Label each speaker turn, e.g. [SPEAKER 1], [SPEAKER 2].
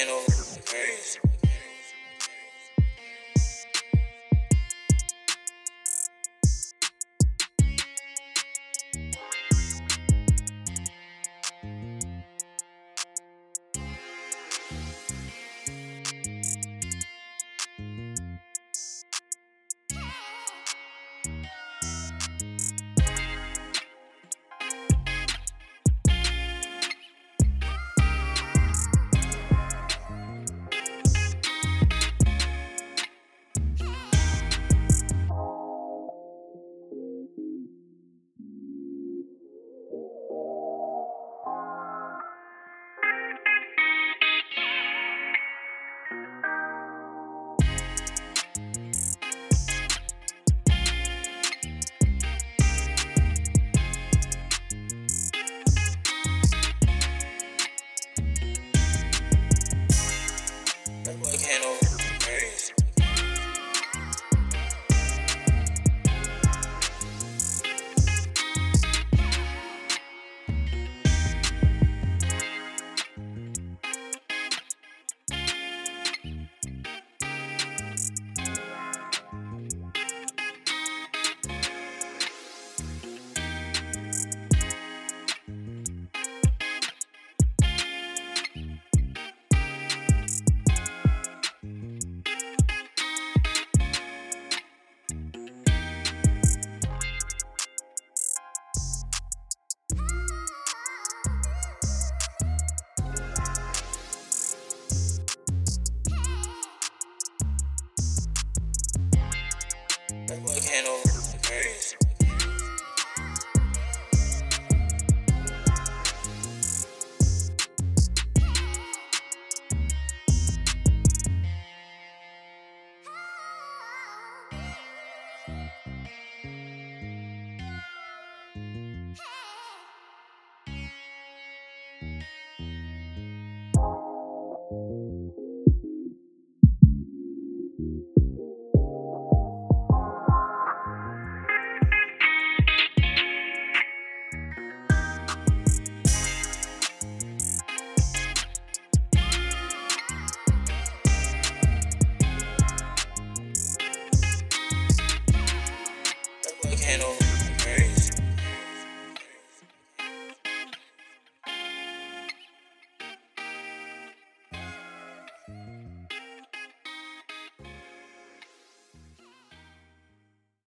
[SPEAKER 1] handle crazy. That handle handle crazy.